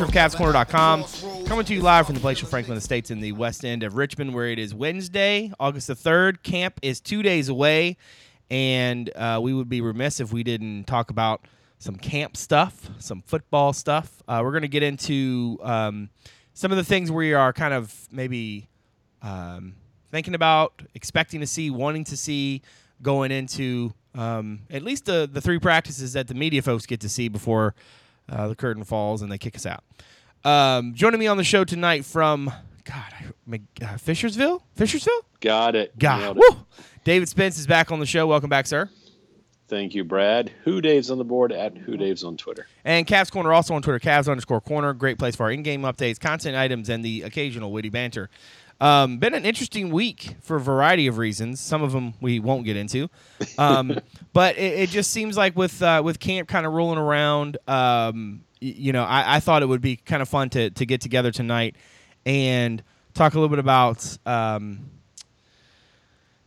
Of CavsCorner.com, coming to you live from the Palatial Franklin Estates in the west end of Richmond, where it is Wednesday, August the 3rd. Camp is two days away, and uh, we would be remiss if we didn't talk about some camp stuff, some football stuff. Uh, we're going to get into um, some of the things we are kind of maybe um, thinking about, expecting to see, wanting to see going into um, at least the, the three practices that the media folks get to see before uh, the curtain falls and they kick us out. Um, joining me on the show tonight from God, I, uh, Fishersville, Fishersville. Got it. God, it. woo! David Spence is back on the show. Welcome back, sir. Thank you, Brad. Who Dave's on the board at Who Dave's on Twitter. And Cavs Corner also on Twitter, Cavs underscore corner. Great place for our in-game updates, content items, and the occasional witty banter. Um, been an interesting week for a variety of reasons. Some of them we won't get into, um, but it, it, just seems like with uh, with camp kind of rolling around, um, y- you know, I, I, thought it would be kind of fun to to get together tonight and talk a little bit about. Um,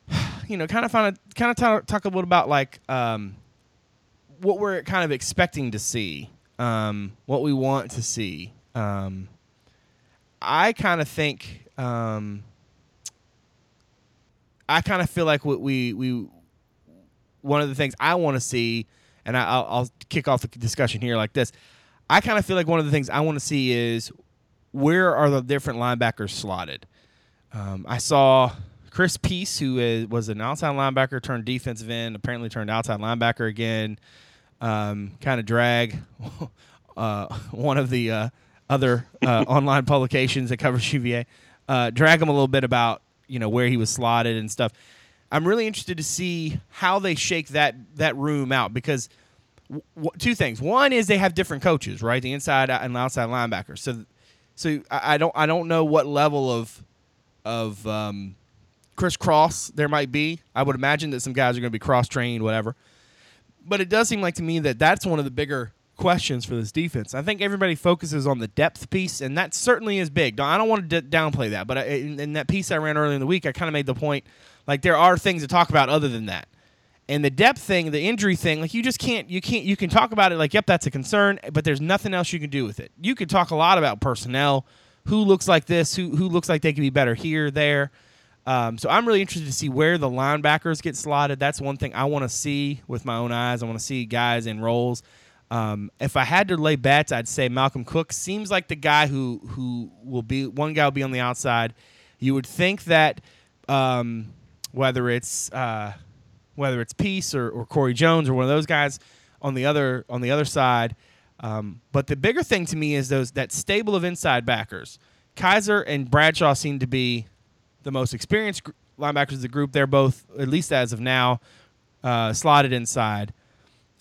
you know, kind of find a, kind of talk, talk a little about like um, what we're kind of expecting to see, um, what we want to see. Um, I kind of think um, I kind of feel like what we we one of the things I want to see, and I, will I'll kick off the discussion here like this. I kind of feel like one of the things I want to see is where are the different linebackers slotted. Um, I saw Chris Peace, who is, was an outside linebacker, turned defensive end, apparently turned outside linebacker again. Um, kind of drag uh, one of the uh, other uh, online publications that covers UVA, uh, drag him a little bit about you know where he was slotted and stuff. I'm really interested to see how they shake that that room out because w- two things. One is they have different coaches, right? The inside and outside linebackers. So, so I, I don't I don't know what level of of um, crisscross there might be. I would imagine that some guys are going to be cross trained, whatever. But it does seem like to me that that's one of the bigger questions for this defense. I think everybody focuses on the depth piece, and that certainly is big. I don't want to d- downplay that, but I, in, in, that piece I ran earlier in the week, I kind of made the point like there are things to talk about other than that. And the depth thing, the injury thing, like you just can't, you can't, you can talk about it like, yep, that's a concern, but there's nothing else you can do with it. You could talk a lot about personnel, who looks like this, who who looks like they could be better here, there. Um, so I'm really interested to see where the linebackers get slotted. That's one thing I want to see with my own eyes. I want to see guys in roles. Um, if I had to lay bets, I'd say Malcolm Cook seems like the guy who who will be one guy will be on the outside. You would think that um, whether it's uh, whether it's Peace or, or Corey Jones or one of those guys on the other on the other side. Um, but the bigger thing to me is those that stable of inside backers. Kiser and Bradshaw seem to be the most experienced linebackers of the group. They're both, at least as of now, uh, slotted inside.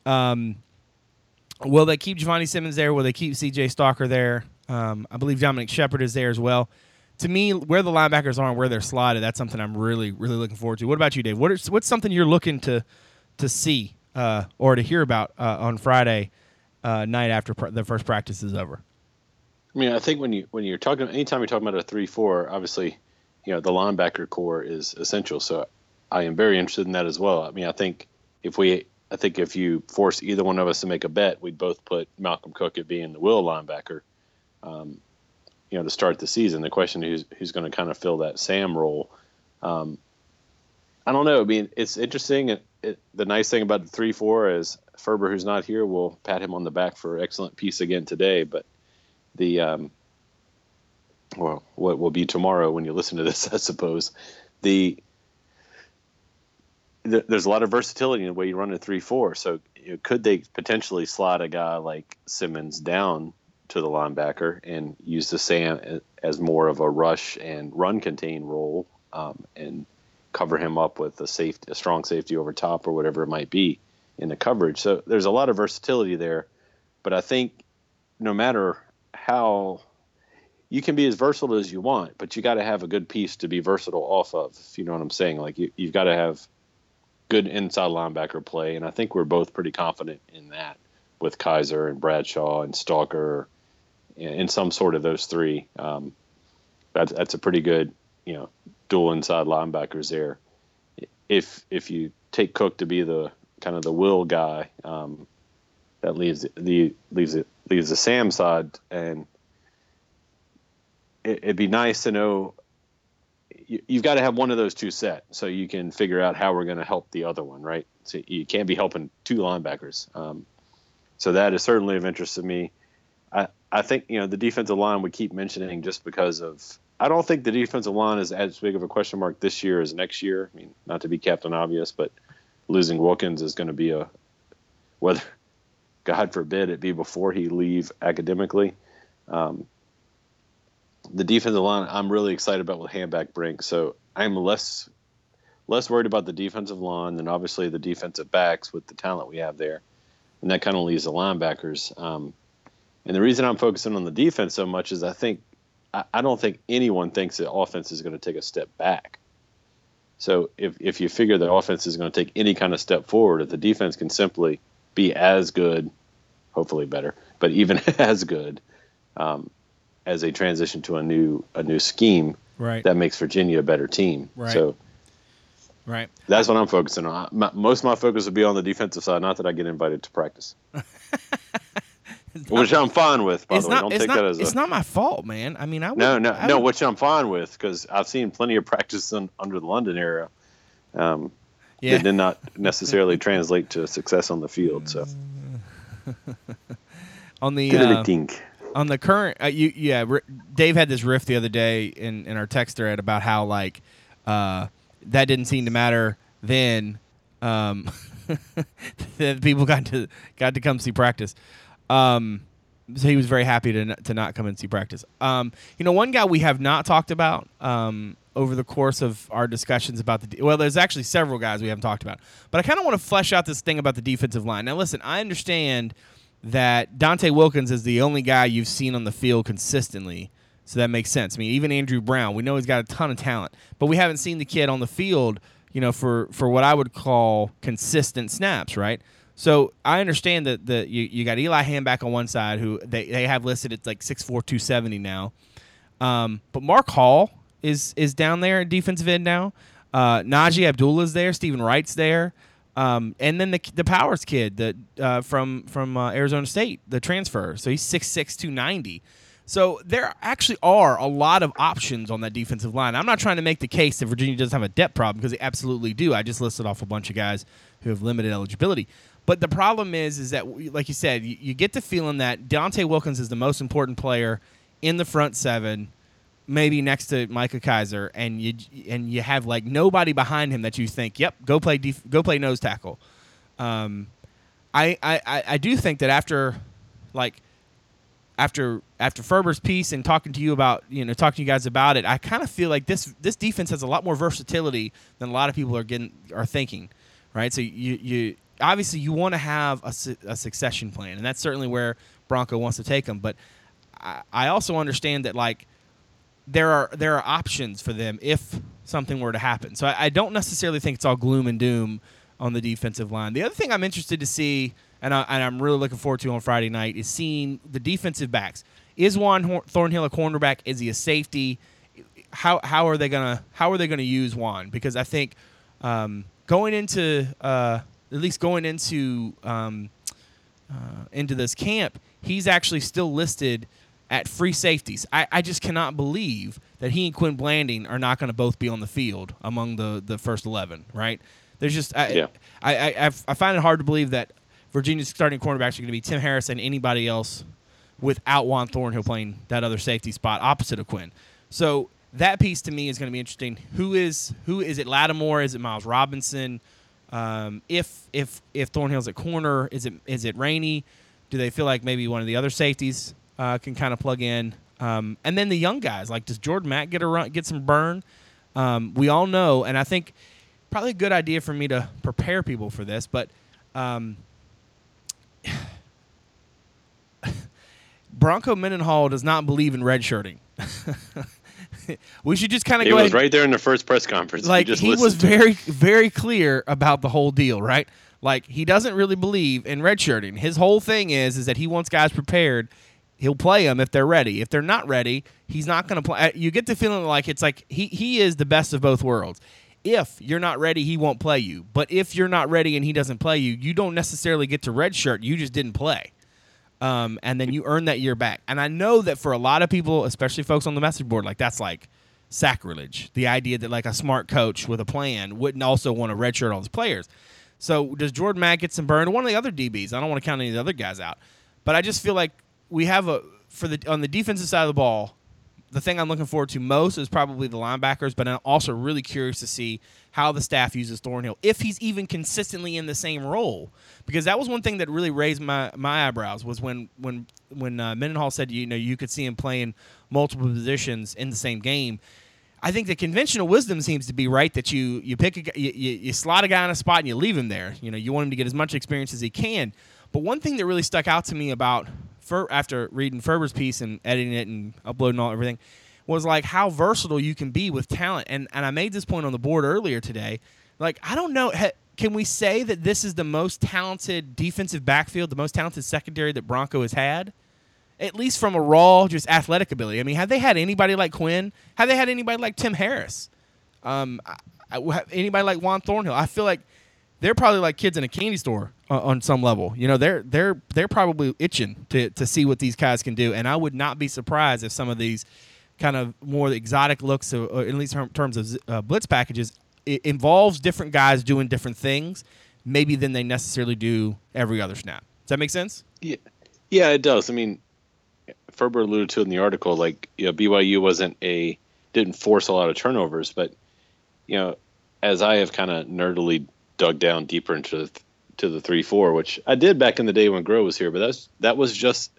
Um, will they keep Jahvoni Simmons there? Will they keep C.J. Stalker there? Um, I believe Dominic Shepard is there as well. To me, where the linebackers are and where they're slotted, that's something I'm really, really looking forward to. What about you, Dave? What is, what's something you're looking to to see uh, or to hear about uh, on Friday uh, night after pr- the first practice is over? I mean, I think when you when you're talking, anytime you're talking about a three four, obviously, you know, the linebacker corps is essential. So I am very interested in that as well. I mean, I think if we, I think if you force either one of us to make a bet, we'd both put Malcolm Cook at being the will linebacker. Um, you know, to start the season, the question is who's going to kind of fill that Sam role. Um, I don't know. I mean, it's interesting. It, it, the nice thing about the three four is Ferber, who's not here, will pat him on the back for excellent piece again today. But the um, well, what will be tomorrow when you listen to this, I suppose. The, the there's a lot of versatility in the way you run a three four. So you know, could they potentially slot a guy like Simmons down to the linebacker and use the Sam as more of a rush and run contain role, um, and cover him up with a safety, a strong safety over top or whatever it might be in the coverage. So there's a lot of versatility there, but I think no matter how you can be as versatile as you want, but you got to have a good piece to be versatile off of. If you know what I'm saying, like you, you've got to have good inside linebacker play, and I think we're both pretty confident in that with Kiser and Bradshaw and Stalker, in some sort of those three. Um, that's that's a pretty good, you know, dual inside linebackers there. If if you take Cook to be the kind of the will guy. Um, that leaves the leaves it leaves the Sam side, and it, would be nice to know. You, you've got to have one of those two set, so you can figure out how we're going to help the other one, right? So you can't be helping two linebackers. Um, so that is certainly of interest to me. I, I think you know the defensive line we keep mentioning just because of I don't think the defensive line is as big of a question mark this year as next year. I mean, not to be Captain Obvious, but losing Wilkins is going to be a whether God forbid it be before he leave academically. Um, the defensive line, I'm really excited about with Hanback Brink. So I'm less less worried about the defensive line than obviously the defensive backs with the talent we have there and that kind of leaves the linebackers. Um, and the reason I'm focusing on the defense so much is I think I, I don't think anyone thinks the offense is going to take a step back. So if if you figure the offense is going to take any kind of step forward, if the defense can simply be as good, hopefully better, but even as good um, as they transition to a new a new scheme, right. that makes Virginia a better team. Right. So Right. That's what I'm focusing on. My, most of my focus will be on the defensive side. Not that I get invited to practice, which I'm fine with. By the way, don't take not, that as it's a, not my fault, man. I mean, I would, no, no, I no. Which I'm fine with because I've seen plenty of practice in, under the London era. Um, yeah. that did not necessarily translate to success on the field. So on the uh, on the current, uh, you yeah, Dave had this riff the other day in in our text thread about how like uh, that didn't seem to matter then um, that people got to got to come see practice. Um, so he was very happy to to not come and see practice. Um, you know, one guy we have not talked about um, over the course of our discussions about the well, there's actually several guys we haven't talked about, but I kind of want to flesh out this thing about the defensive line. Now, listen, I understand that Donte Wilkins is the only guy you've seen on the field consistently. So that makes sense. I mean, even Andrew Brown, we know he's got a ton of talent, but we haven't seen the kid on the field you know, for for what I would call consistent snaps, right? So I understand that the you, you got Eli Hanback on one side, who they, they have listed at like 6'4", 270 now. Um, but Mark Hall is is down there at defensive end now. Uh, Najee Abdullah's there. Stephen Wright's there. Um, and then the the Powers kid that uh, from from uh, Arizona State, the transfer. So he's 6'6", 290. So there actually are a lot of options on that defensive line. I'm not trying to make the case that Virginia doesn't have a depth problem because they absolutely do. I just listed off a bunch of guys who have limited eligibility. But the problem is, is that like you said, you, you get the feeling that Donte Wilkins is the most important player in the front seven, maybe next to Micah Kiser, and you and you have like nobody behind him that you think, yep, go play def- go play nose tackle. Um, I, I I do think that after like after after Ferber's piece and talking to you about you know talking to you guys about it, I kind of feel like this this defense has a lot more versatility than a lot of people are getting are thinking, right? So you you obviously you want to have a, su- a succession plan, and that's certainly where Bronco wants to take them. But I, I also understand that like there are there are options for them if something were to happen. So I, I don't necessarily think it's all gloom and doom on the defensive line. The other thing I'm interested to see and, I, I'm really looking forward to on Friday night is seeing the defensive backs. Is Juan Thornhill a cornerback? Is he a safety? How how are they gonna how are they gonna use Juan? Because I think um, going into uh, at least going into um, uh, into this camp, he's actually still listed at free safeties. I, I just cannot believe that he and Quin Blanding are not going to both be on the field among the, the first eleven. Right? There's just I, yeah. I, I, I find it hard to believe that Virginia's starting cornerbacks are going to be Tim Harris and anybody else without Juan Thornhill playing that other safety spot opposite of Quin. So that piece to me is going to be interesting. Who is who is it? Lattimore? Is it Miles Robinson? Um, if if if Thornhill's at corner, is it is it Rainey? Do they feel like maybe one of the other safeties uh, can kind of plug in? Um, and then the young guys, like does Jordan Mack get a run, get some burn? Um, we all know, and I think probably a good idea for me to prepare people for this, but um, Bronco Mendenhall does not believe in redshirting. we should just kind of go. It was right there in the first press conference. Like he was very, very clear about the whole deal, right? Like he doesn't really believe in redshirting. His whole thing is is that he wants guys prepared. He'll play them if they're ready. If they're not ready, he's not going to play. You get the feeling like it's like he he is the best of both worlds. if you're not ready, he won't play you. But if you're not ready and he doesn't play you, you don't necessarily get to redshirt. You just didn't play. Um, and then you earn that year back. And I know that for a lot of people, especially folks on the message board, like that's like sacrilege. The idea that like a smart coach with a plan wouldn't also want to redshirt all his players. So does Jordan Mack get some burn? One of the other DBs. I don't want to count any of the other guys out, but I just feel like we have a for the on the defensive side of the ball the thing I'm looking forward to most is probably the linebackers, but I'm also really curious to see how the staff uses Thornhill, if he's even consistently in the same role. Because that was one thing that really raised my, my eyebrows was when when when uh, Mendenhall said you know you could see him playing multiple positions in the same game. I think the conventional wisdom seems to be right that you you pick a you, you, you slot a guy in a spot and you leave him there. You know you want him to get as much experience as he can. But one thing that really stuck out to me about after reading Ferber's piece and editing it and uploading all everything was like how versatile you can be with talent. And and I made this point on the board earlier today. Like I don't know. Can we say that this is the most talented defensive backfield, the most talented secondary that Bronco has had? At least from a raw, just athletic ability. I mean, have they had anybody like Quin? Have they had anybody like Tim Harris? Um, I, I, anybody like Juan Thornhill? I feel like they're probably like kids in a candy store uh, on some level. You know, they're they're they're probably itching to to see what these guys can do, and I would not be surprised if some of these kind of more exotic looks, or, at least in terms of uh, blitz packages, it involves different guys doing different things, maybe than they necessarily do every other snap. Does that make sense? Yeah, yeah, it does. I mean, Ferber alluded to in the article, like you know, BYU wasn't a didn't force a lot of turnovers, but you know, as I have kind of nerdily dug down deeper into the, to the three four, which I did back in the day when Groh was here, but that's that was just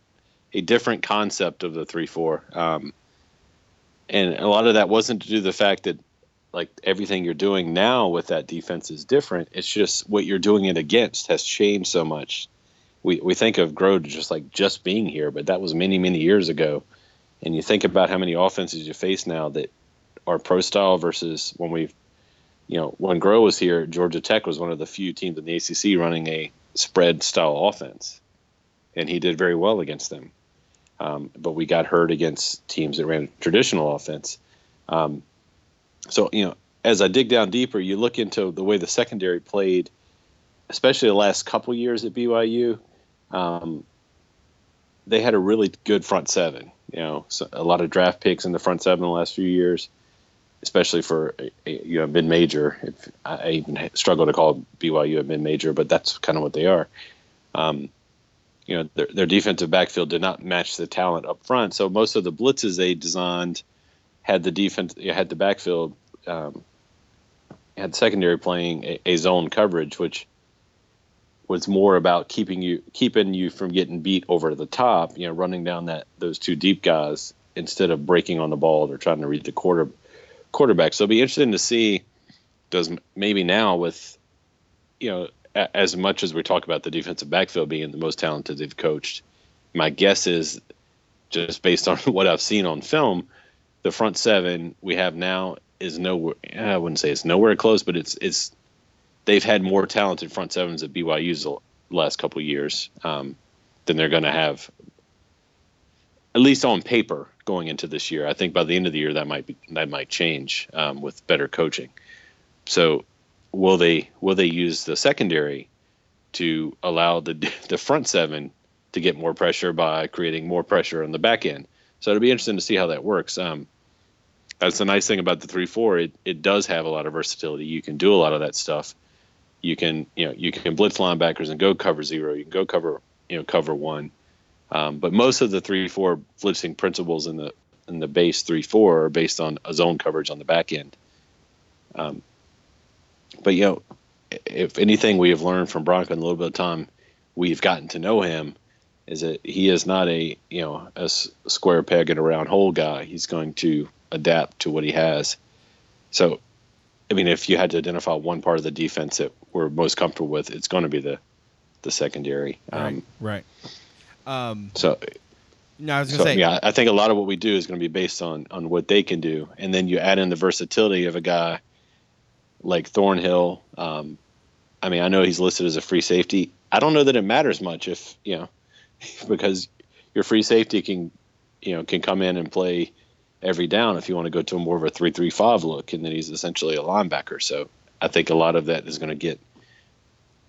a different concept of the three four, um, and a lot of that wasn't to do the fact that like everything you're doing now with that defense is different. It's just what you're doing it against has changed so much. We we think of Groh just like just being here, but that was many many years ago. And you think about how many offenses you face now that are pro style versus when we you know, when Groh was here, Georgia Tech was one of the few teams in the ACC running a spread style offense, and he did very well against them. Um, but we got hurt against teams that ran traditional offense. Um, so you know, as I dig down deeper, you look into the way the secondary played, especially the last couple years at BYU. Um, they had a really good front seven. You know, so a lot of draft picks in the front seven the last few years especially for you know mid major. If I even struggle to call BYU a mid major, but that's kind of what they are. Um, you know, their, their defensive backfield did not match the talent up front, so most of the blitzes they designed had the defense had the backfield um, had secondary playing a, a zone coverage, which was more about keeping you keeping you from getting beat over the top, you know, running down that those two deep guys instead of breaking on the ball or trying to read the quarter quarterback. So it'll be interesting to see does maybe now with you know as much as we talk about the defensive backfield being the most talented they've coached, my guess is just based on what I've seen on film, the front seven we have now is nowhere. I wouldn't say it's nowhere close, but it's it's they've had more talented front sevens at BYU's the last couple years um, than they're going to have, at least on paper going into this year. I think by the end of the year that might be that might change um, with better coaching. So will they will they use the secondary to allow the the front seven to get more pressure by creating more pressure on the back end? So it'll be interesting to see how that works. Um, that's the nice thing about the three four. It it does have a lot of versatility. You can do a lot of that stuff. You can you know you can blitz linebackers and go cover zero. You can go cover you know cover one. Um, but most of the three four blitzing principles in the in the base three four are based on a zone coverage on the back end. Um, but you know, if anything we have learned from Bronco in a little bit of time we've gotten to know him is that he is not a you know a square peg in a round hole guy. He's going to adapt to what he has. So, I mean, if you had to identify one part of the defense that we're most comfortable with, it's going to be the the secondary. Um, right. Um, so, no, I was to so, say, yeah, I think a lot of what we do is going to be based on on what they can do, and then you add in the versatility of a guy like Thornhill. Um, I mean, I know he's listed as a free safety. I don't know that it matters much if you know, because your free safety can, you know, can come in and play every down if you want to go to a more of a three-three-five look, and then he's essentially a linebacker. So I think a lot of that is going to get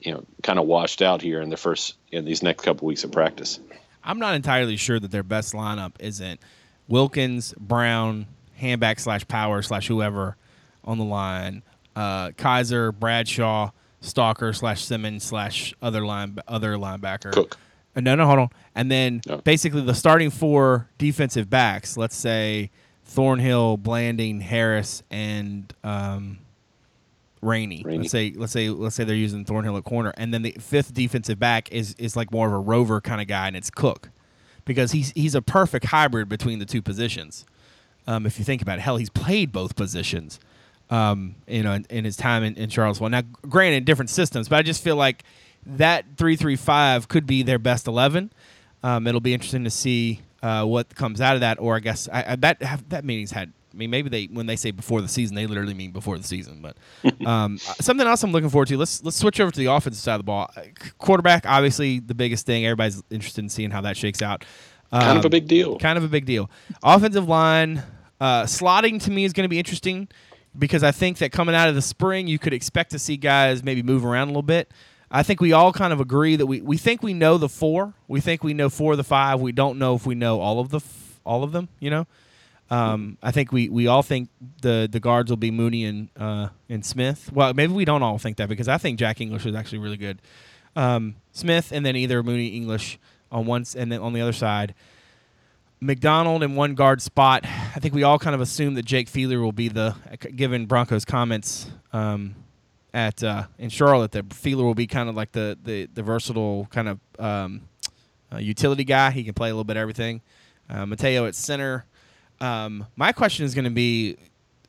you know kind of washed out here in the first in these next couple weeks of practice. I'm not entirely sure that their best lineup isn't Wilkins, Brown, Hanback slash power slash whoever on the line, uh, Kiser, Bradshaw, Stalker slash Simmons slash other line other linebacker. Cook. Uh, no, no, hold on. And then No. basically the starting four defensive backs. Let's say Thornhill, Blanding, Harris, and um, Rainey. Rainey. Let's say let's say let's say they're using Thornhill at corner, and then the fifth defensive back is is like more of a rover kind of guy, and it's Cook, because he's he's a perfect hybrid between the two positions. Um, if you think about it, hell, he's played both positions. Um, you know, in, in his time in, in Charlottesville. Now, granted, different systems, but I just feel like that three three five could be their best eleven. Um, it'll be interesting to see uh, what comes out of that, or I guess I, I, that that meeting's had. I mean, maybe they when they say before the season, they literally mean before the season. But um, something else I'm looking forward to. Let's let's switch over to the offensive side of the ball. Uh, Quarterback, obviously the biggest thing. Everybody's interested in seeing how that shakes out. Kind of a Um, big deal. Kind of a big deal. Offensive line uh, slotting to me is going to be interesting because I think that coming out of the spring, you could expect to see guys maybe move around a little bit. I think we all kind of agree that we, we think we know the four. We think we know four of the five. We don't know if we know all of the f- all of them. You know, um, I think we, we all think the the guards will be Mooney and uh, and Smith. Well, maybe we don't all think that because I think Jack English is actually really good. Um, Smith and then either Mooney English on one and then on the other side. McDonald in one guard spot. I think we all kind of assume that Jake Fieler will be the, given Broncos comments um, at uh, in Charlotte, that Fieler will be kind of like the the, the versatile kind of um, uh, utility guy. He can play a little bit of everything. Uh, Matteo at center. Um, my question is going to be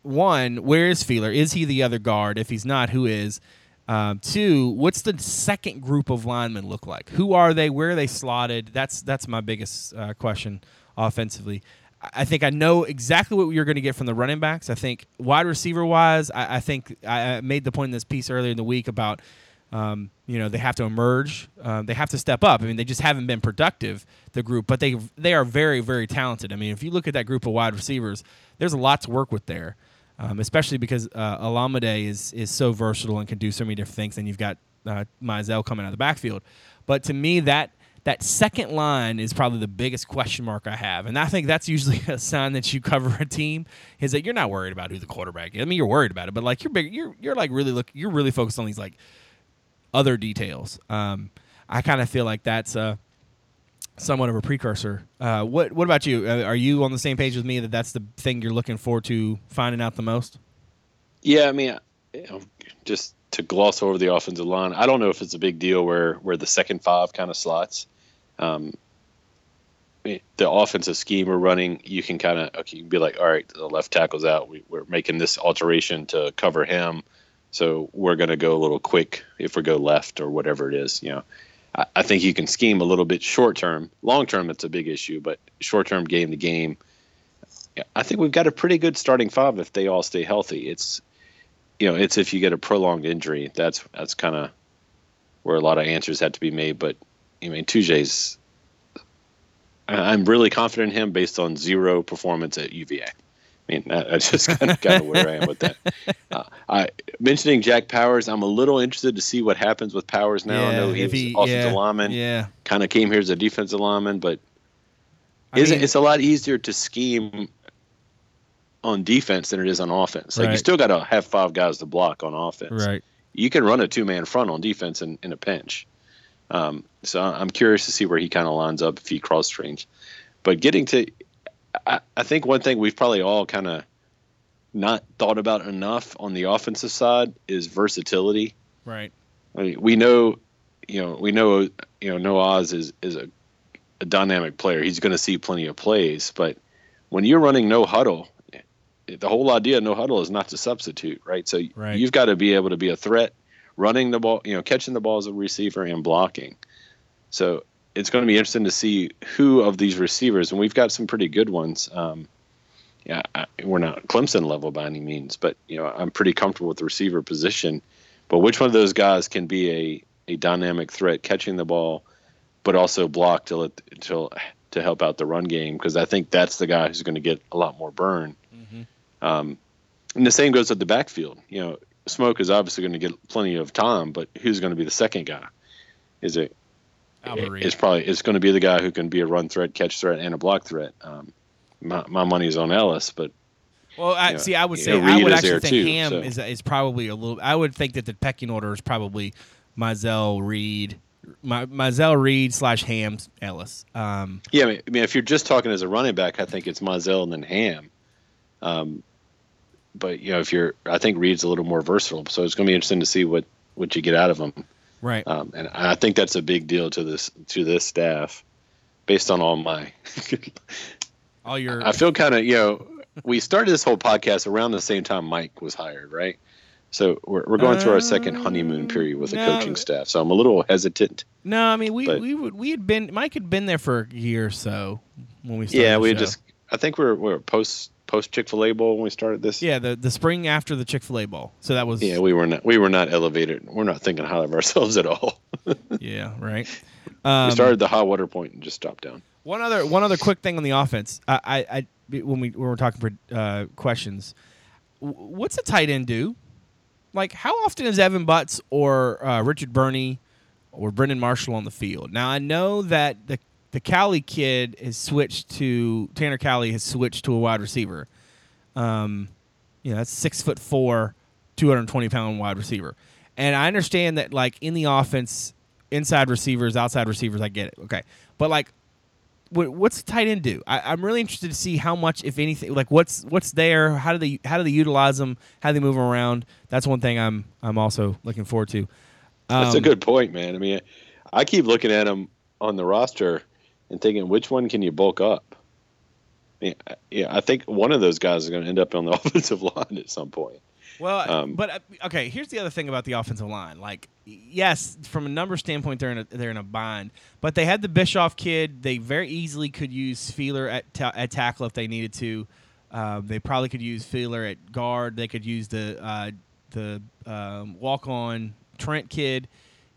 one, where is Fieler? Is he the other guard? If he's not, who is? Um, two, what's the second group of linemen look like? Who are they? Where are they slotted? That's that's my biggest uh, question offensively. I think I know exactly what you're going to get from the running backs. I think wide receiver wise, I, I think I made the point in this piece earlier in the week about um, you know they have to emerge, um, they have to step up. I mean, they just haven't been productive, the group, but they they are very very talented. I mean, if you look at that group of wide receivers, there's a lot to work with there, um, especially because uh, Olamide is is so versatile and can do so many different things. And you've got uh, Mizzell coming out of the backfield, but to me that that second line is probably the biggest question mark I have, and I think that's usually a sign that you cover a team is that you're not worried about who the quarterback is. I mean, you're worried about it, but like you're big, you're you're like really look, you're really focused on these like other details. Um, I kind of feel like that's uh, somewhat of a precursor. Uh, what what about you? Uh, are you on the same page with me that that's the thing you're looking forward to finding out the most? Yeah, I mean, you know, just to gloss over the offensive line, I don't know if it's a big deal where where the second five kind of slots. Um, the offensive scheme we're running, you can kind of okay, be like, all right, the left tackle's out. We, we're making this alteration to cover him, so we're going to go a little quick if we go left or whatever it is. You know, I, I think you can scheme a little bit short term. Long term, it's a big issue, but short term, game to game, I think we've got a pretty good starting five if they all stay healthy. It's you know, it's if you get a prolonged injury, that's that's kind of where a lot of answers had to be made. But I mean, Tujay's, I'm really confident in him based on zero performance at UVA. I mean, that- that's just kind of kind of where I am with that. Uh, I mentioning Jack Powers, I'm a little interested to see what happens with Powers now. I know he was he- offensive yeah, lineman, Yeah, kind of came here as a defensive lineman, but isn't mean- it's a lot easier to scheme on defense than it is on offense. Like you still got to have five guys to block on offense. right. You can run a two man front on defense in, in a pinch. Um, so I'm curious to see where he kind of lines up if he cross trains. But getting to, I, I think one thing we've probably all kind of not thought about enough on the offensive side is versatility. Right. I mean, we know, you know, we know, you know, No Oz is is a, a dynamic player. He's going to see plenty of plays, but when you're running no huddle, the whole idea of no huddle is not to substitute, right? So Right. you've got to be able to be a threat, running the ball, you know, catching the ball as a receiver and blocking. So it's going to be interesting to see who of these receivers, and we've got some pretty good ones. Um, yeah, I, we're not Clemson level by any means, but you know, I'm pretty comfortable with the receiver position. But which one of those guys can be a, a dynamic threat catching the ball, but also block till it till to help out the run game because I think that's the guy who's going to get a lot more burn. Mm-hmm. Um, and the same goes at the backfield. You know, Smoke is obviously going to get plenty of time, but who's going to be the second guy? Is it? It's probably it's going to be the guy who can be a run threat, catch threat, and a block threat. Um, my my money's on Ellis, but well, I, you know, see, I would say I would actually think too, Ham so. is is probably a little. I would think that the pecking order is probably Mizzell Reid, my Mizzell Reid slash Ham Ellis. Um, Yeah, I mean, I mean, if you're just talking as a running back, I think it's Mizzell and then Ham. Um, but you know, if you're, I think Reid's a little more versatile, so it's going to be interesting to see what what you get out of him. Right. Um, and I think that's a big deal to this to this staff, based on all my. All your I feel kind of you know we started this whole podcast around the same time Mike was hired, right? So we're we're going through our second honeymoon period with the no. coaching staff, so I'm a little hesitant. no. I mean, we but- we would we had been Mike had been there for a year or so when we started. Yeah, we just I think we're we're post post Chick Fil A bowl when we started this. yeah the the spring after the Chick Fil A bowl. So that was Yeah, we were not we were not elevated. We're not thinking highly of ourselves at all. yeah right. Um, we started the hot water point and just stopped down. One other one other quick thing on the offense. I, I, I when we when we're talking for uh, questions, what's a tight end do? Like how often is Evan Butts or uh, Richard Burney or Brendan Marshall on the field? Now I know that the the Cali kid has switched to Tanner Cali has switched to a wide receiver. Um, you know that's six foot four, two hundred twenty pound wide receiver, and I understand that like in the offense, inside receivers, outside receivers, I get it. Okay, but like what, what's the tight end do? I, I'm really interested to see how much, if anything, like what's what's there. How do they how do they utilize them? How do they move 'em around? That's one thing I'm I'm also looking forward to. That's a Um, good point, man. I mean, I keep looking at them on the roster and thinking, which one can you bulk up? Yeah, yeah, I think one of those guys is going to end up on the offensive line at some point. Well, Um, but uh, okay. Here's the other thing about the offensive line. Like, yes, from a number standpoint, they're in a they're in a bind. But they had the Bischoff kid. They very easily could use Fieler at ta- at tackle if they needed to. Um, they probably could use Fieler at guard. They could use the uh, the um, walk on Trent kid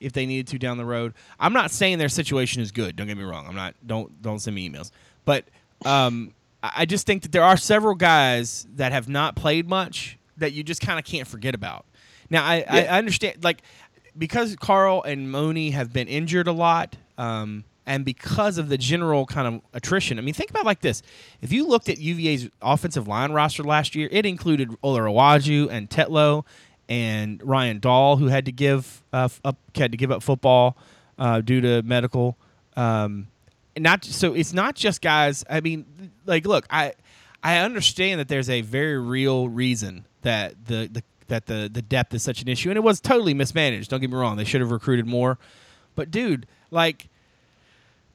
if they needed to down the road. I'm not saying their situation is good. Don't get me wrong. I'm not. Don't don't send me emails. But um, I just think that there are several guys that have not played much that you just kind of can't forget about. Now I, Yeah. I understand like because Carl and Moni have been injured a lot. Um, and because of the general kind of attrition, I mean, think about it like this: if you looked at UVA's offensive line roster last year, it included Olanrewaju and Tetlow and Ryan Dahl, who had to give uh, up had to give up football uh, due to medical. Um, not so it's not just guys. I mean, like, look, I I understand that there's a very real reason that the, the that the the depth is such an issue, and it was totally mismanaged. Don't get me wrong; they should have recruited more. But dude, like,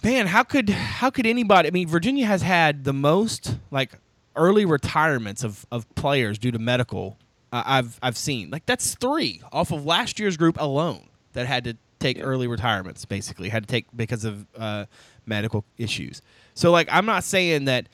man, how could how could anybody? I mean, Virginia has had the most like early retirements of, of players due to medical. Uh, I've I've seen like that's three off of last year's group alone that had to take early retirements. Basically, had to take because of uh, medical issues. So like, I'm not saying that.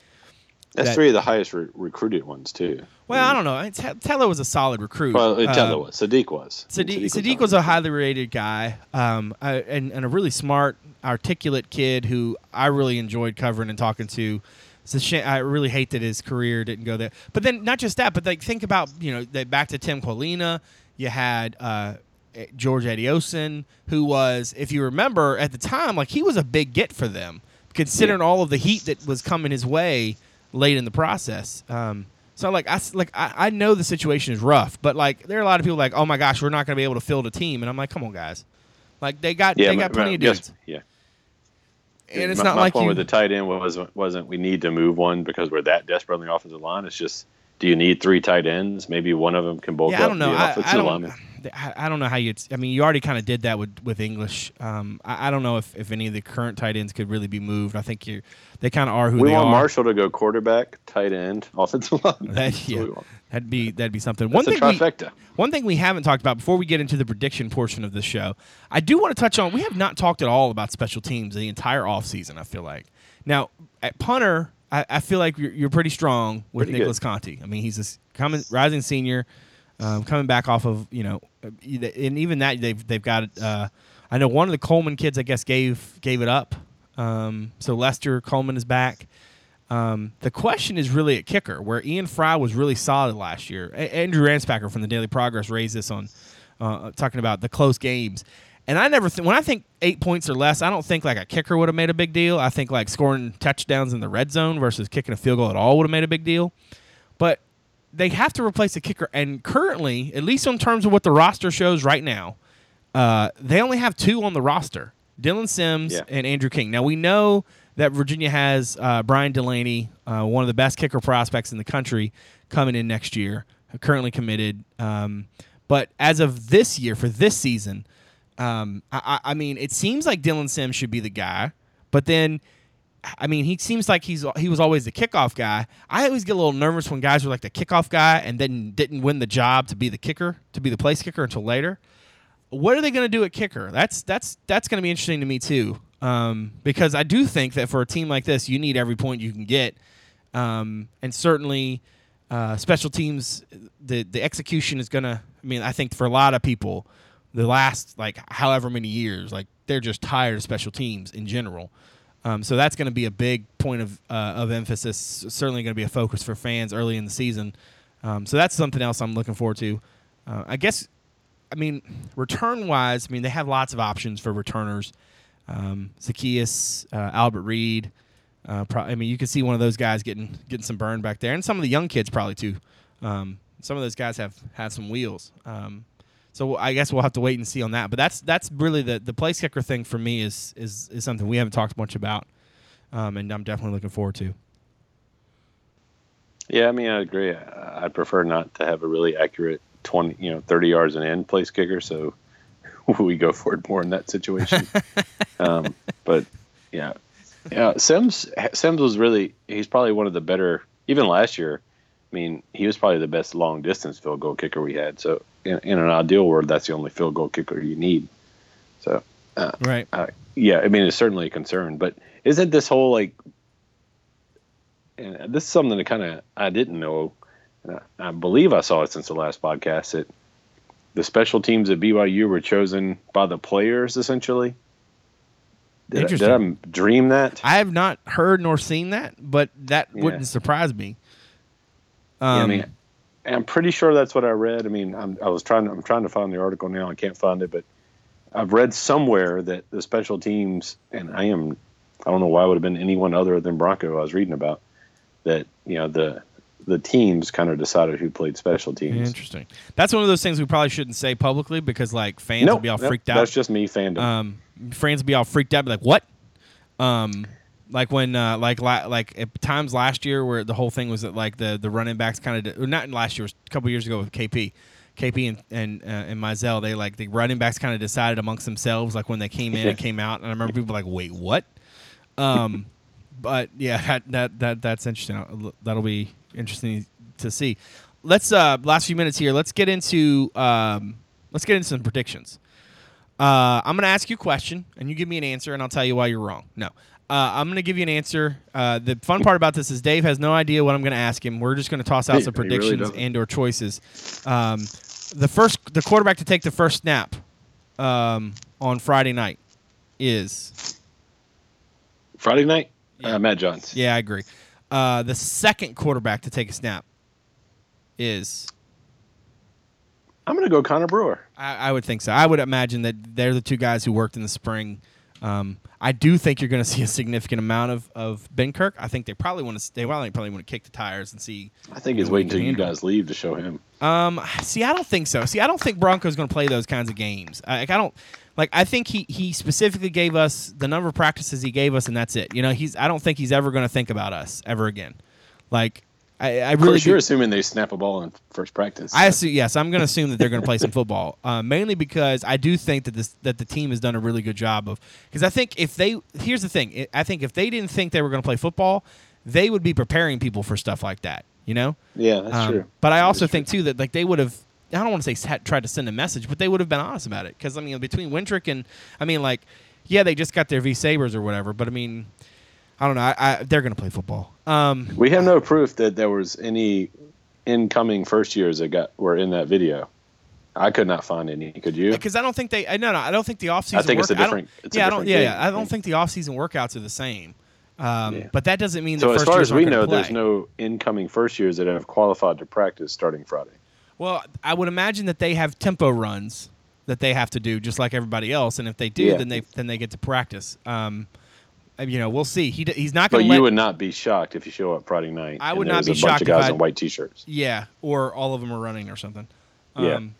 That's that- three of the highest re- recruited ones too. Well, I don't know. I- Te- was a solid recruit. Well, uh, Uh, Tetlow was. Sadiq was. Sadiq, was Sadiq was a highly rated guy, um, uh, and, and a really smart, articulate kid who I really enjoyed covering and talking to. It's a shame. I really hate that his career didn't go there. But then, not just that, but like think about you know that back to Tim Colina. You had uh, eh, George Adioson, who was, if you remember at the time, like he was a big get for them, considering all of the heat that was coming his way late in the process. Um, so like I like I, I know the situation is rough, but like there are a lot of people like, oh my gosh, we're not going to be able to field a team, and I'm like, come on, guys, like they got Yeah, they got plenty of yes, dudes, Yeah. And it's my, not my like point you. with the tight end wasn't wasn't we need to move one because we're that desperate on the offensive line. It's just do you need three tight ends? Maybe one of them can bulk yeah, I up don't know. the I, offensive I don't. lineman. I I don't know how you. I mean, you already kind of did that with with English. Um, I, I don't know if, if any of the current tight ends could really be moved. I think you they kind of are who We they want are. Marshall to go quarterback, tight end, offensive lineman. That, yeah, that'd be that'd be something. That's One a thing we, trifecta. One thing we haven't talked about before we get into the prediction portion of the show, I do want to touch on. We have not talked at all about special teams the entire offseason, I feel like. Now, at punter, I, I feel like you're, you're pretty strong with Pretty Nicholas Conti. I mean, he's a coming, rising senior, um, coming back off of, you know, and even that they've, they've got, uh, I know one of the Coleman kids, I guess, gave gave it up. Um, so Lester Coleman is back. Um, the question is really at kicker, where Ian Frye was really solid last year. A- Andrew Ramspacher from the Daily Progress raised this on uh, talking about the close games. And I never think when I think eight points or less, I don't think like a kicker would have made a big deal. I think like scoring touchdowns in the red zone versus kicking a field goal at all would have made a big deal. But they have to replace a kicker, and currently, at least in terms of what the roster shows right now, uh, they only have two on the roster: Dylan Sims Yeah. and Andrew King. Now we know that Virginia has uh, Brian Delaney, uh, one of the best kicker prospects in the country, coming in next year, currently committed. Um, but as of this year, for this season, um, I, I I mean, it seems like Dylan Sims should be the guy, but then. I mean, he seems like he's he was always the kickoff guy. I always get a little nervous when guys are like the kickoff guy and then didn't win the job to be the kicker, to be the place kicker until later. What are they going to do at kicker? That's that's that's going to be interesting to me too, um, because I do think that for a team like this, you need every point you can get, um, and certainly uh, special teams. The the execution is going to. I mean, I think for a lot of people, the last like however many years, like they're just tired of special teams in general. Um, so that's going to be a big point of uh, of emphasis. Certainly going to be a focus for fans early in the season. Um, so that's something else I'm looking forward to. Uh, I guess, I mean, return wise, I mean they have lots of options for returners. Um, Zaccheaus, uh, Albert Reid. Uh, pro- I mean, you can see one of those guys getting getting some burn back there, and some of the young kids probably too. Um, some of those guys have had some wheels. Um, so I guess we'll have to wait and see on that. But that's that's really the the place kicker thing for me is is is something we haven't talked much about, um, and I'm definitely looking forward to. Yeah, I mean, I agree. I I prefer not to have a really accurate twenty, you know, thirty yards and in place kicker. So we go for it more in that situation. um, but yeah, yeah. Sims Sims was really he's probably one of the better. Even last year, I mean, he was probably the best long distance field goal kicker we had. So in, in an ideal world, that's the only field goal kicker you need. So uh, Right. uh, yeah, I mean, it's certainly a concern, but isn't this whole like, and this is something that kind of I didn't know, and I, I believe I saw it since the last podcast that the special teams at BYU were chosen by the players essentially. Did, I, did I dream that? I have not heard nor seen that, but that Yeah. wouldn't surprise me. Yeah, I Um, mean, I'm pretty sure that's what I read. I mean, I'm, I was trying. To, I'm trying to find the article now. I can't find it, but I've read somewhere that the special teams, and I am, I don't know why it would have been anyone other than Bronco. I was reading about that. You know, the the teams kind of decided who played special teams. Interesting. That's one of those things we probably shouldn't say publicly because like fans No, will be all no, freaked out. That's just me fandom. um, fans will be all freaked out, be like, "What?" Um, like when, uh, like, la- like at times last year where the whole thing was that like the the running backs kind of, not last year, it was a couple years ago with KP, KP and and uh, and Mizzell, they like the running backs kind of decided amongst themselves like when they came in and came out, and I remember people like, "Wait, what?" Um, but yeah, that that that that's interesting. That'll be interesting to see. Let's uh last few minutes here. Let's get into um let's get into some predictions. Uh, I'm going to ask you a question, and you give me an answer, and I'll tell you why you're wrong. No, uh, I'm going to give you an answer. Uh, the fun part about this is Dave has no idea what I'm going to ask him. We're just going to toss out He- some really predictions and or choices. Um, the first, the quarterback to take the first snap um, on Friday night is Friday night, yeah. uh, Matt Johns. yeah, I agree. Uh, the second quarterback to take a snap is I'm going to go Connor Brewer. I, I would think so. I would imagine that they're the two guys who worked in the spring. Um, I do think you're going to see a significant amount of, of Benkert. I think they probably want to. Stay. Well, they probably want to kick the tires and see. I think he's waiting until you guys leave to show him. Um, see, I don't think so. See, I don't think Broncos going to play those kinds of games. I- Like, I don't. Like, I think he he specifically gave us the number of practices he gave us, and that's it. You know, he's. I don't think he's ever going to think about us ever again. Like, I, I Of really. you're assuming they snap a ball in first practice. I assume yes. I'm going to assume that they're going to play some football, uh, mainly because I do think that this that the team has done a really good job of. Because I think if they here's the thing, I- think if they didn't think they were going to play football, they would be preparing people for stuff like that. You know. yeah, that's Um, true. But I also think too that like they would have. I don't want to say sat, tried to send a message, but they would have been honest about it. Because I mean, between Wintrick and I mean, like, yeah, they just got their V Sabers or whatever. But I mean, I don't know. I, I, they're going to play football. Um, We have no proof that there was any incoming first years that got were in that video. I could not find any. Could you? Because I don't think they. No, no, I don't think the offseason. I think work, it's a different. It's yeah, a I don't. Yeah, yeah, I don't think the offseason workouts are the same. Um, Yeah. But that doesn't mean So the as far as we know, there's no incoming first years that have qualified to practice starting Friday. Well, I would imagine that they have tempo runs that they have to do just like everybody else, and if they do, Yeah. then they then they get to practice. Um, you know, we'll see. He he's not But going to you let. would not be shocked if you show up Friday night. I would not be a bunch shocked of guys I'd- in white t-shirts. yeah, or all of them are running or something. Yeah. Um,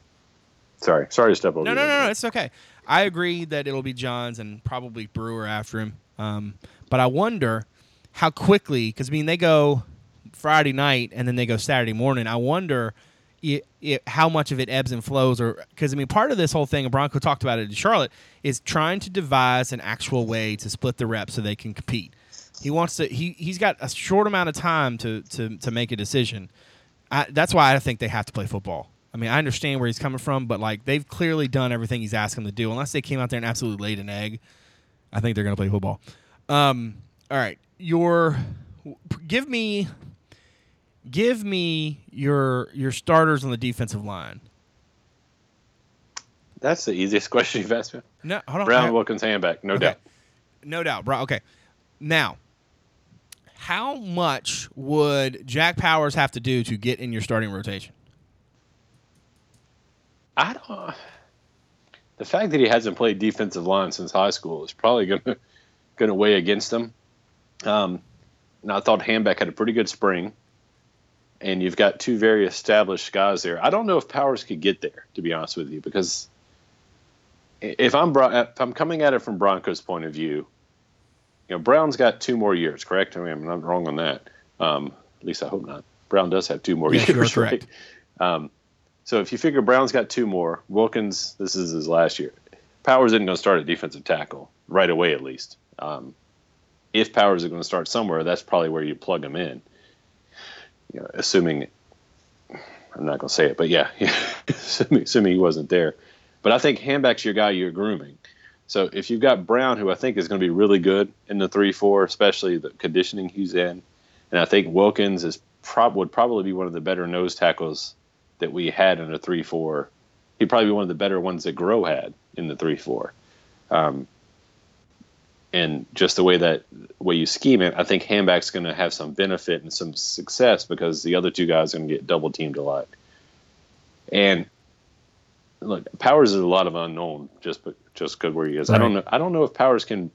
Sorry, sorry to step over. No, you no, no, no. It's okay. I agree that it'll be Johns and probably Brewer after him. Um, but I wonder how quickly, because I mean, they go Friday night and then they go Saturday morning. I wonder i i how much of it ebbs and flows, or because I mean, part of this whole thing, and Bronco talked about it in Charlotte, is trying to devise an actual way to split the reps so they can compete. He wants to. He he's got a short amount of time to to to make a decision. I, that's why I think they have to play football. I mean, I understand where he's coming from, but like they've clearly done everything he's asked them to do. Unless they came out there and absolutely laid an egg, I think they're going to play football. Um, all right, your give me give me your your starters on the defensive line. That's the easiest question you've asked me. No, hold on. Brown Wilkins Hanback, no Okay. doubt. No doubt, bro. Okay. Now, how much would Jack Powers have to do to get in your starting rotation? I don't. The fact that he hasn't played defensive line since high school is probably going to going to weigh against him. Um, and I thought Hanback had a pretty good spring, and you've got two very established guys there. I don't know if Powers could get there, to be honest with you, because if I'm if I'm coming at it from Broncos' point of view, you know Brown's got two more years, correct? I mean, I'm not wrong on that. Um, at least I hope not. Brown does have two more Yes, you are years, right? correct. Um, so if you figure Brown's got two more, Wilkins, this is his last year. Powers isn't going to start at defensive tackle right away, at least. Um, if Powers is going to start somewhere, that's probably where you plug him in. You know, assuming I'm not going to say it, but yeah, assuming, assuming he wasn't there. But I think Hanback's your guy you're grooming. So if you've got Brown, who I think is going to be really good in the three four, especially the conditioning he's in, and I think Wilkins is prob- would probably be one of the better nose tackles that we had in a three four. He'd probably be one of the better ones that Groh had in the three four. Um, and just the way that way you scheme it, I think Hanback's going to have some benefit and some success because the other two guys are going to get double teamed a lot. And look, Powers is a lot of unknown just but just good where he is. I don't know. I don't know if Powers can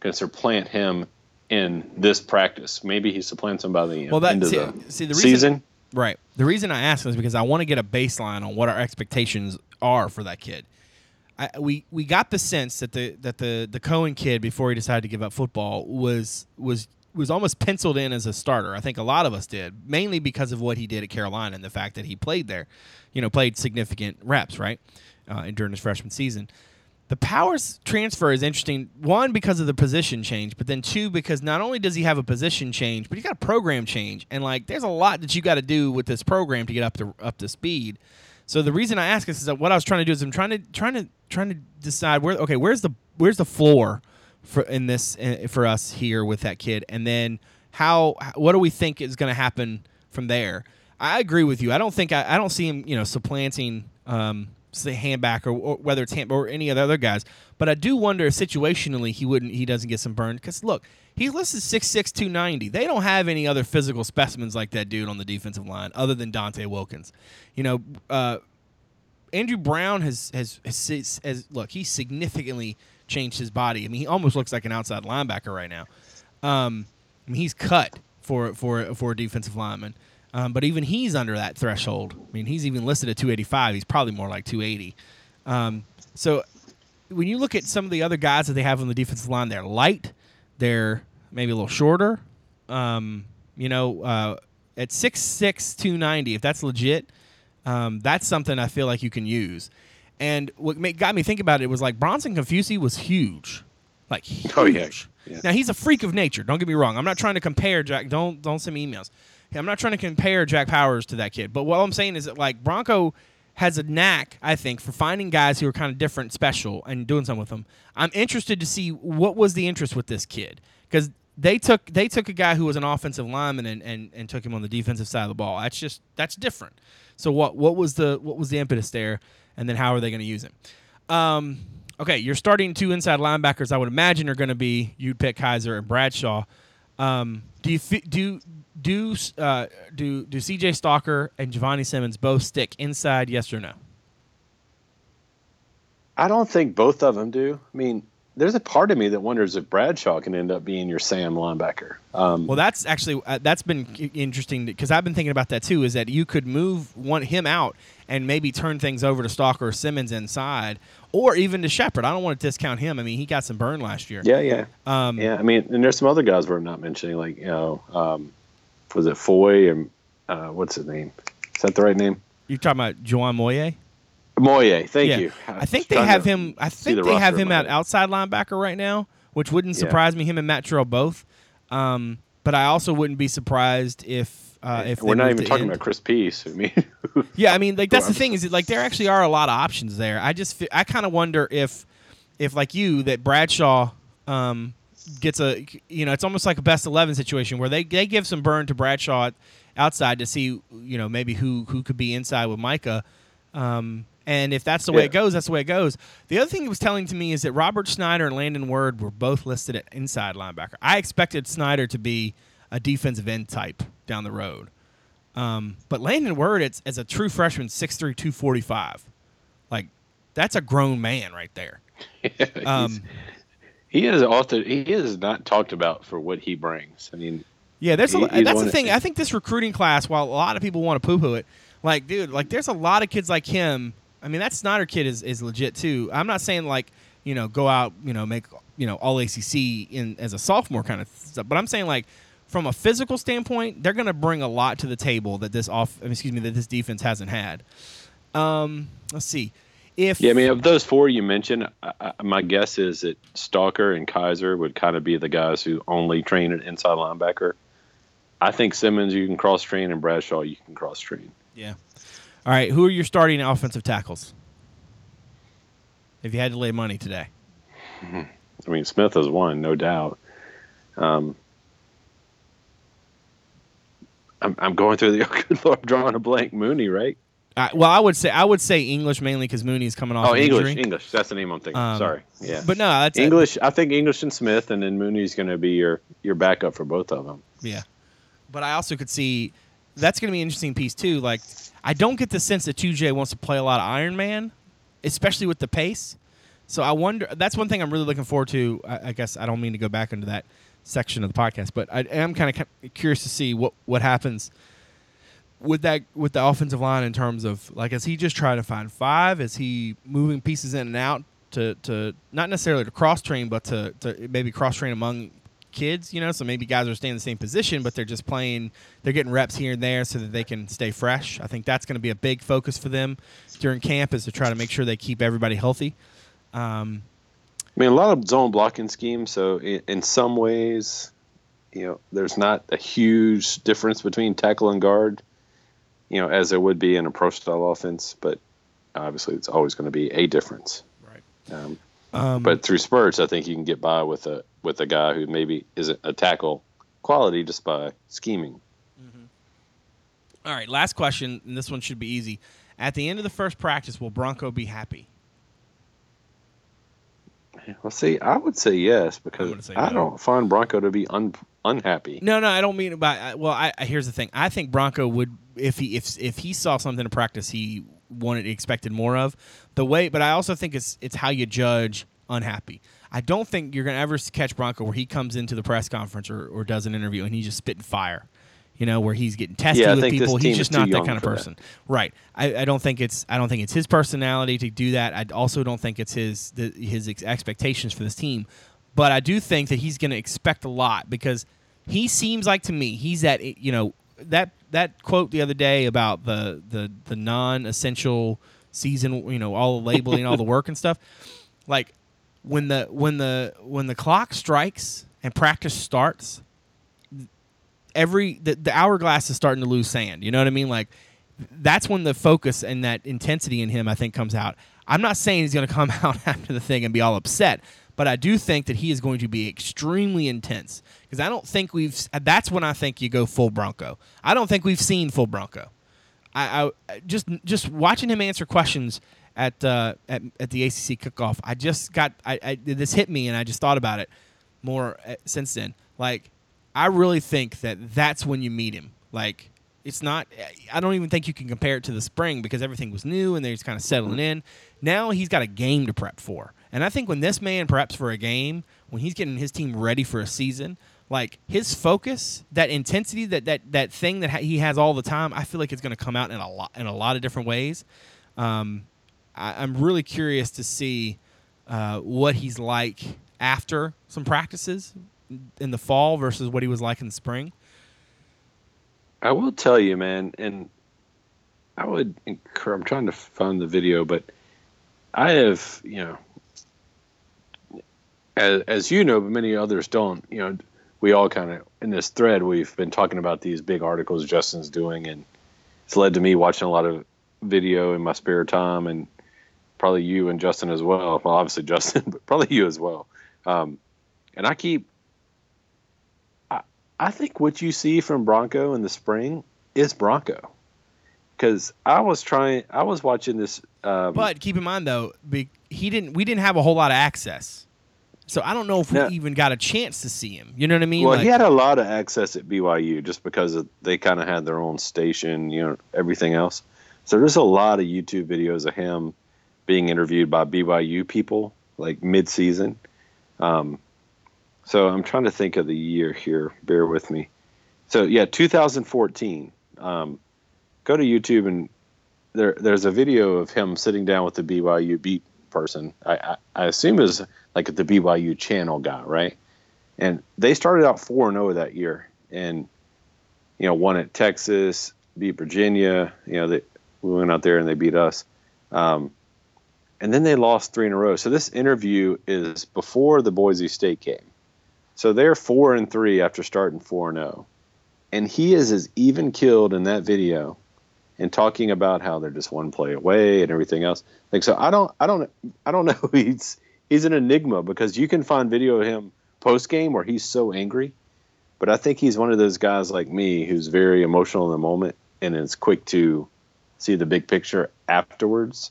can supplant him in this practice. Maybe he supplants him by the Well, that- end of see- the, see, the reason- season. Right. The reason I ask is because I want to get a baseline on what our expectations are for that kid. I, we we got the sense that the that the the Cohen kid before he decided to give up football was was was almost penciled in as a starter. I think a lot of us did, mainly because of what he did at Carolina and the fact that he played there, you know, played significant reps, right, uh, during his freshman season. The Powers transfer is interesting. One because of the position change, but then two because not only does he have a position change, but he's got a program change, and like there's a lot that you got to do with this program to get up to up to speed. So the reason I ask this is that what I was trying to do is I'm trying to trying to trying to decide where okay where's the where's the floor for in this for us here with that kid, and then how what do we think is going to happen from there? I agree with you. I don't think I, I don't see him you know supplanting um, say Hanback or, or whether it's hand or any of the other guys. But I do wonder if situationally he wouldn't he doesn't get some burn because look he's listed 6'6", 290. They don't have any other physical specimens like that dude on the defensive line other than Donte Wilkins. You know, uh, Andrew Brown has has, has has look he significantly changed his body. I mean he almost looks like an outside linebacker right now. Um, I mean he's cut for for for a defensive lineman. Um, but even he's under that threshold. I mean, he's even listed at 285. He's probably more like 280. Um, so when you look at some of the other guys that they have on the defensive line, they're light, they're maybe a little shorter. Um, you know, uh, at 6'6", 290, if that's legit, um, that's something I feel like you can use. And what ma- got me think about it was like Bronson Kaufusi was huge, like huge. Oh, yeah. Yeah. Now he's a freak of nature. Don't get me wrong. I'm not trying to compare Jack. Don't don't send me emails. I'm not trying to compare Jack Powers to that kid. But what I'm saying is that like Bronco has a knack, I think, for finding guys who are kind of different, special, and doing something with them. I'm interested to see what was the interest with this kid because they took they took a guy who was an offensive lineman and, and, and took him on the defensive side of the ball. That's just that's different. So what what was the what was the impetus there, and then how are they going to use him? Um, okay, you're starting two inside linebackers. I would imagine are going to be you'd pick Kiser and Bradshaw. Um, do you do do uh, do do C.J. Stalker and Jahvoni Simmons both stick inside? Yes or no? I don't think both of them do. I mean, there's a part of me that wonders if Bradshaw can end up being your Sam linebacker. Um, Well, that's actually uh, that's been interesting because I've been thinking about that too. Is that you could move one him out and maybe turn things over to Stalker or Simmons inside, or even to Shepard. I don't want to discount him. I mean, he got some burn last year. yeah, yeah, Um, yeah. I mean, and there's some other guys we're not mentioning, like you know, um, was it Foy and uh, what's his name? Is that the right name? You're talking about Joan Moye. Moye. Thank yeah. you. I think they have him. I think the they have him at outside linebacker right now, which wouldn't Yeah. surprise me. Him and Matt Terrell both. Um, but I also wouldn't be surprised if uh, if We're not even talking end. about Chris Peace. I mean, Yeah, I mean, like that's the thing is, that, like there actually are a lot of options there. I just I kind of wonder if if like you that Bradshaw um, gets a you know it's almost like a best eleven situation where they they give some burn to Bradshaw outside to see you know maybe who who could be inside with Micah. Um, and if that's the way it goes, that's the way it goes. The other thing it was telling to me is that Robert Snyder and Landon Word were both listed at inside linebacker. I expected Snyder to be a defensive end type down the road. Um, but Landon Word, it's as a true freshman, 6'3", 245. Like that's a grown man right there. Um, he is often he is not talked about for what he brings. I mean, yeah, there's a, He- he's that's the thing. I think this recruiting class, while a lot of people want to poo poo it, like dude, like there's a lot of kids like him. I mean, that Snyder kid is, is legit too. I'm not saying like you know go out you know make you know all ACC in as a sophomore kind of stuff, but I'm saying like from a physical standpoint, they're going to bring a lot to the table that this off excuse me that this defense hasn't had. Um, let's see. If yeah, I mean, of those four you mentioned, I, I, my guess is that Stalker and Kiser would kind of be the guys who only train an inside linebacker. I think Simmons you can cross train and Bradshaw you can cross train. Yeah. All right. Who are your starting offensive tackles? If you had to lay money today, I mean, Smith is one, no doubt. Um, I'm, I'm going through the good Lord, drawing a blank. Mooney, right? I, well, I would say I would say English mainly because Mooney is coming off. Oh, English, injury. English. That's the name I'm thinking. Um, Sorry, yeah. But no, that's English. I think English and Smith, and then Mooney's going to be your your backup for both of them. Yeah. But I also could see that's going to be an interesting piece too. Like I don't get the sense that 2J wants to play a lot of Iron Man, especially with the pace. So I wonder. That's one thing I'm really looking forward to. I, I guess I don't mean to go back into that section of the podcast, but I am kind of curious to see what what happens with that with the offensive line in terms of like is he just trying to find five? Is he moving pieces in and out to to not necessarily to cross train, but to to maybe cross train among kids? You know, so maybe guys are staying in the same position, but they're just playing. They're getting reps here and there so that they can stay fresh. I think that's going to be a big focus for them during camp is to try to make sure they keep everybody healthy. Um, I mean, a lot of zone blocking schemes. So in, in some ways, you know, there's not a huge difference between tackle and guard. You know, as there would be in a pro style offense, but obviously it's always going to be a difference. Right. Um, um, but through spurts, I think you can get by with a with a guy who maybe isn't a tackle quality just by scheming. all right, last question, and this one should be easy. At the end of the first practice, will Bronco be happy? Well, see, I would say yes I'm because say I no. don't find Bronco to be un, unhappy. No, no, I don't mean by. I- Well, I, I here's the thing. I think Bronco would if he if if he saw something in practice he wanted expected more of the way. But I also think it's it's how you judge unhappy. I don't think you're gonna ever catch Bronco where he comes into the press conference or, or does an interview and he's just spitting fire. You know, where he's getting testy Yeah, with people. He's just not that kind of for that. person. Right. I, I don't think it's I don't think it's his personality to do that. I also don't think it's his the, his ex- expectations for this team. But I do think that he's going to expect a lot because he seems like to me he's that you know that that quote the other day about the the the non-essential season you know all the labeling all the work and stuff. Like when the when the when the clock strikes and practice starts every the, the hourglass is starting to lose sand you know what i mean? Like that's when the focus and that intensity in him i think comes out. I'm not saying he's going to come out after the thing and be all upset but I do think that he is going to be extremely intense because I don't think we've. That's when I think you go full Bronco. I don't think we've seen full Bronco. I, I just just watching him answer questions at uh, at at the ACC kickoff. I just got I, I this hit me and I just thought about it more uh, since then. Like I really think that that's when you meet him. Like it's not. I don't even think you can compare it to the spring because everything was new and they're just kind of settling in. Now he's got a game to prep for, and I think when this man preps for a game, when he's getting his team ready for a season, like his focus, that intensity, that that that thing that he has all the time, I feel like it's going to come out in a lot in a lot of different ways. Um, I, am really curious to see uh, what he's like after some practices in the fall versus what he was like in the spring. I will tell you, man, and I would incur. I'm trying to find the video, but I have, you know, as, as you know, but many others don't. You know, we all kind of in this thread we've been talking about these big articles Justin's doing, and it's led to me watching a lot of video in my spare time, and probably you and Justin as well. Well, obviously Justin, but probably you as well. Um, and I keep, I, I think what you see from Bronco in the spring is Bronco, because I was trying, I was watching this. Um, but keep in mind though, be, he didn't. We didn't have a whole lot of access. So I don't know if we even got a chance to see him. You know what I mean? Well, like, he had a lot of access at BYU just because of, they kind of had their own station, you know, everything else. So there's a lot of YouTube videos of him being interviewed by BYU people like mid-season. Um, so I'm trying to think of the year here. Bear with me. So yeah, 2014. Um, go to YouTube and there there's a video of him sitting down with the BYU beat person. I, I, I assume is like the BYU channel guy, right? And they started out four and zero oh that year, and you know won at Texas, beat Virginia. You know they, we went out there and they beat us, um, and then they lost three in a row. So this interview is before the Boise State game. So they're four and three after starting four and zero, and he is as even killed in that video and talking about how they're just one play away and everything else. Like so, I don't, I don't, I don't know. who He's he's an enigma because you can find video of him post game where he's so angry, but I think he's one of those guys like me who's very emotional in the moment and is quick to see the big picture afterwards.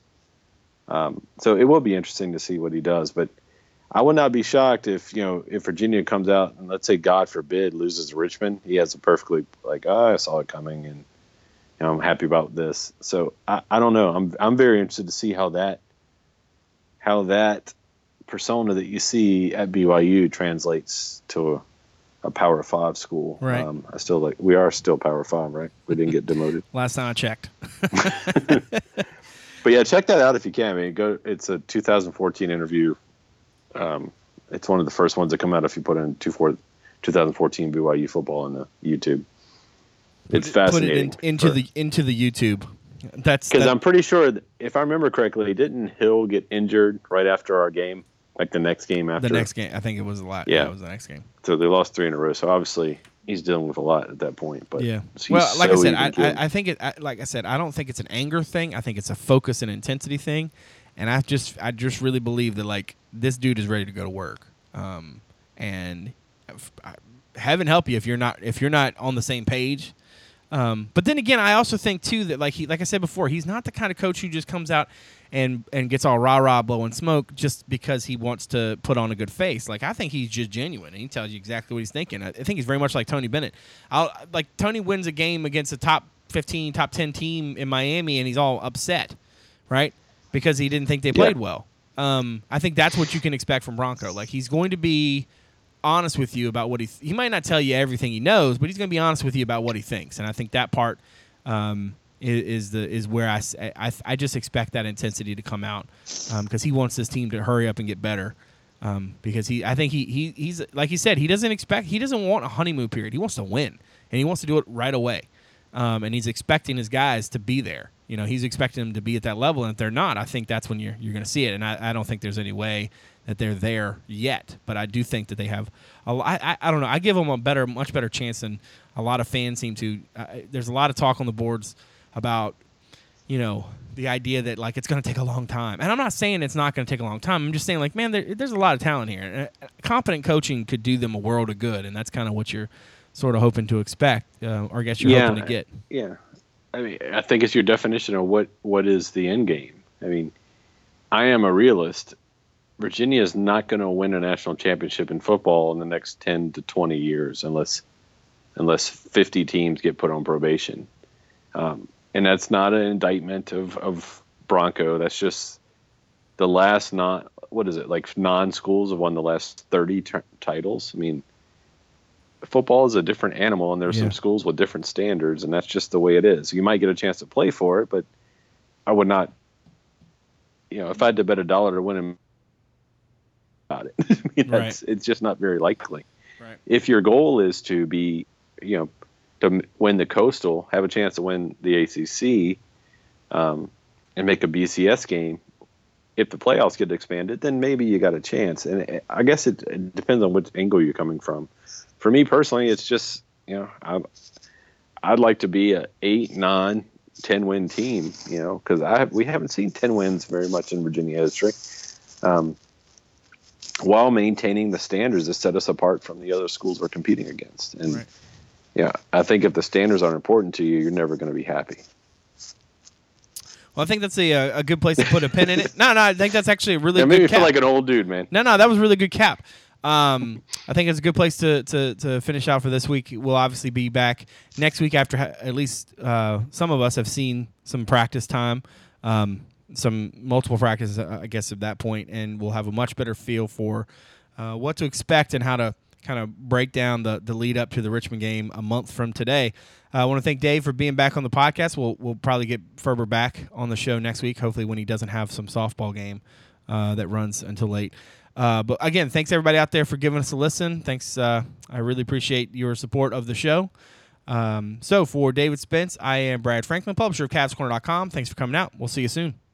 Um, so it will be interesting to see what he does, but I would not be shocked if you know if Virginia comes out and let's say God forbid loses Richmond, he has a perfectly like oh, I saw it coming and you know, I'm happy about this. So I, I don't know. I'm I'm very interested to see how that how that persona that you see at BYU translates to a, a Power Five school. Right. Um, I still like we are still Power Five, right? We didn't get demoted. Last time I checked. but yeah, check that out if you can. I mean, go. It's a 2014 interview. Um, it's one of the first ones that come out if you put in 2014 BYU football in the YouTube. It's fascinating. Put it in, into for, the into the YouTube. That's because I'm pretty sure if I remember correctly, didn't Hill get injured right after our game? Like the next game after the next game, I think it was a lot. Yeah, yeah it was the next game. So they lost three in a row. So obviously he's dealing with a lot at that point. But yeah, well, like so I said, I, I, I, think it. I, like I said, I don't think it's an anger thing. I think it's a focus and intensity thing. And I just, I just really believe that like this dude is ready to go to work. Um, and heaven help you if you're not if you're not on the same page um, but then again, I also think too that like he, like I said before, he's not the kind of coach who just comes out and and gets all rah rah blowing smoke just because he wants to put on a good face. Like I think he's just genuine and he tells you exactly what he's thinking. I, I think he's very much like Tony Bennett. I'll, like Tony wins a game against a top fifteen, top ten team in Miami, and he's all upset, right? Because he didn't think they played yeah. well. Um, I think that's what you can expect from Bronco. Like he's going to be honest with you about what he th- he might not tell you everything he knows, but he's going to be honest with you about what he thinks. And I think that part um, is, the is where I, I, I just expect that intensity to come out because um, he wants this team to hurry up and get better. Um, because he, I think he, he he's like he said, he doesn't expect he doesn't want a honeymoon period. He wants to win, and he wants to do it right away. Um, and he's expecting his guys to be there. You know, he's expecting them to be at that level, and if they're not, I think that's when you're you're going to see it. And I, I don't think there's any way that they're there yet, but I do think that they have. A, I, I don't know. I give them a better, much better chance than a lot of fans seem to. There's a lot of talk on the boards about, you know, the idea that like it's going to take a long time. And I'm not saying it's not going to take a long time. I'm just saying like, man, there, there's a lot of talent here. And, uh, competent coaching could do them a world of good, and that's kind of what you're sort of hoping to expect, uh, or I guess you're Yeah. hoping to get. Yeah, I mean, I think it's your definition of what what is the end game. I mean, I am a realist. Virginia is not going to win a national championship in football in the next ten to twenty years, unless unless fifty teams get put on probation. Um, and that's not an indictment of of Bronco. That's just the last non what is it like non schools have won the last thirty t- titles. I mean football is a different animal and there's Yeah. some schools with different standards and that's just the way it is you might get a chance to play for it but i would not you know if i had to bet a dollar to win him about it I mean, that's, it's just not very likely Right. if your goal is to be you know to win the coastal have a chance to win the acc um, and make a bcs game if the playoffs get expanded then maybe you got a chance and i guess it, it depends on which angle you're coming from for me personally, it's just you know I, I'd like to be a eight, nine, ten win team. You know, because I we haven't seen ten wins very much in Virginia history, um, while maintaining the standards that set us apart from the other schools we're competing against. And Right. Yeah, I think if the standards aren't important to you, you're never going to be happy. Well, I think that's a, a good place to put a pin in it. No, no, I think that's actually a really Yeah, good made me cap. feel like an old dude, man. No, no, that was a really good cap. Um, I think it's a good place to, to, to finish out for this week. We'll obviously be back next week after ha- at least uh, some of us have seen some practice time, um, some multiple practices, I guess, at that point, and we'll have a much better feel for uh, what to expect and how to kind of break down the, the lead up to the Richmond game a month from today. Uh, I want to thank Dave for being back on the podcast. We'll, we'll probably get Ferber back on the show next week, hopefully, when he doesn't have some softball game uh, that runs until late. Uh, but again, thanks everybody out there for giving us a listen. Thanks. Uh, I really appreciate your support of the show. Um, so for David Spence, I am Brad Franklin, publisher of CavsCorner.com. Thanks for coming out. We'll see you soon.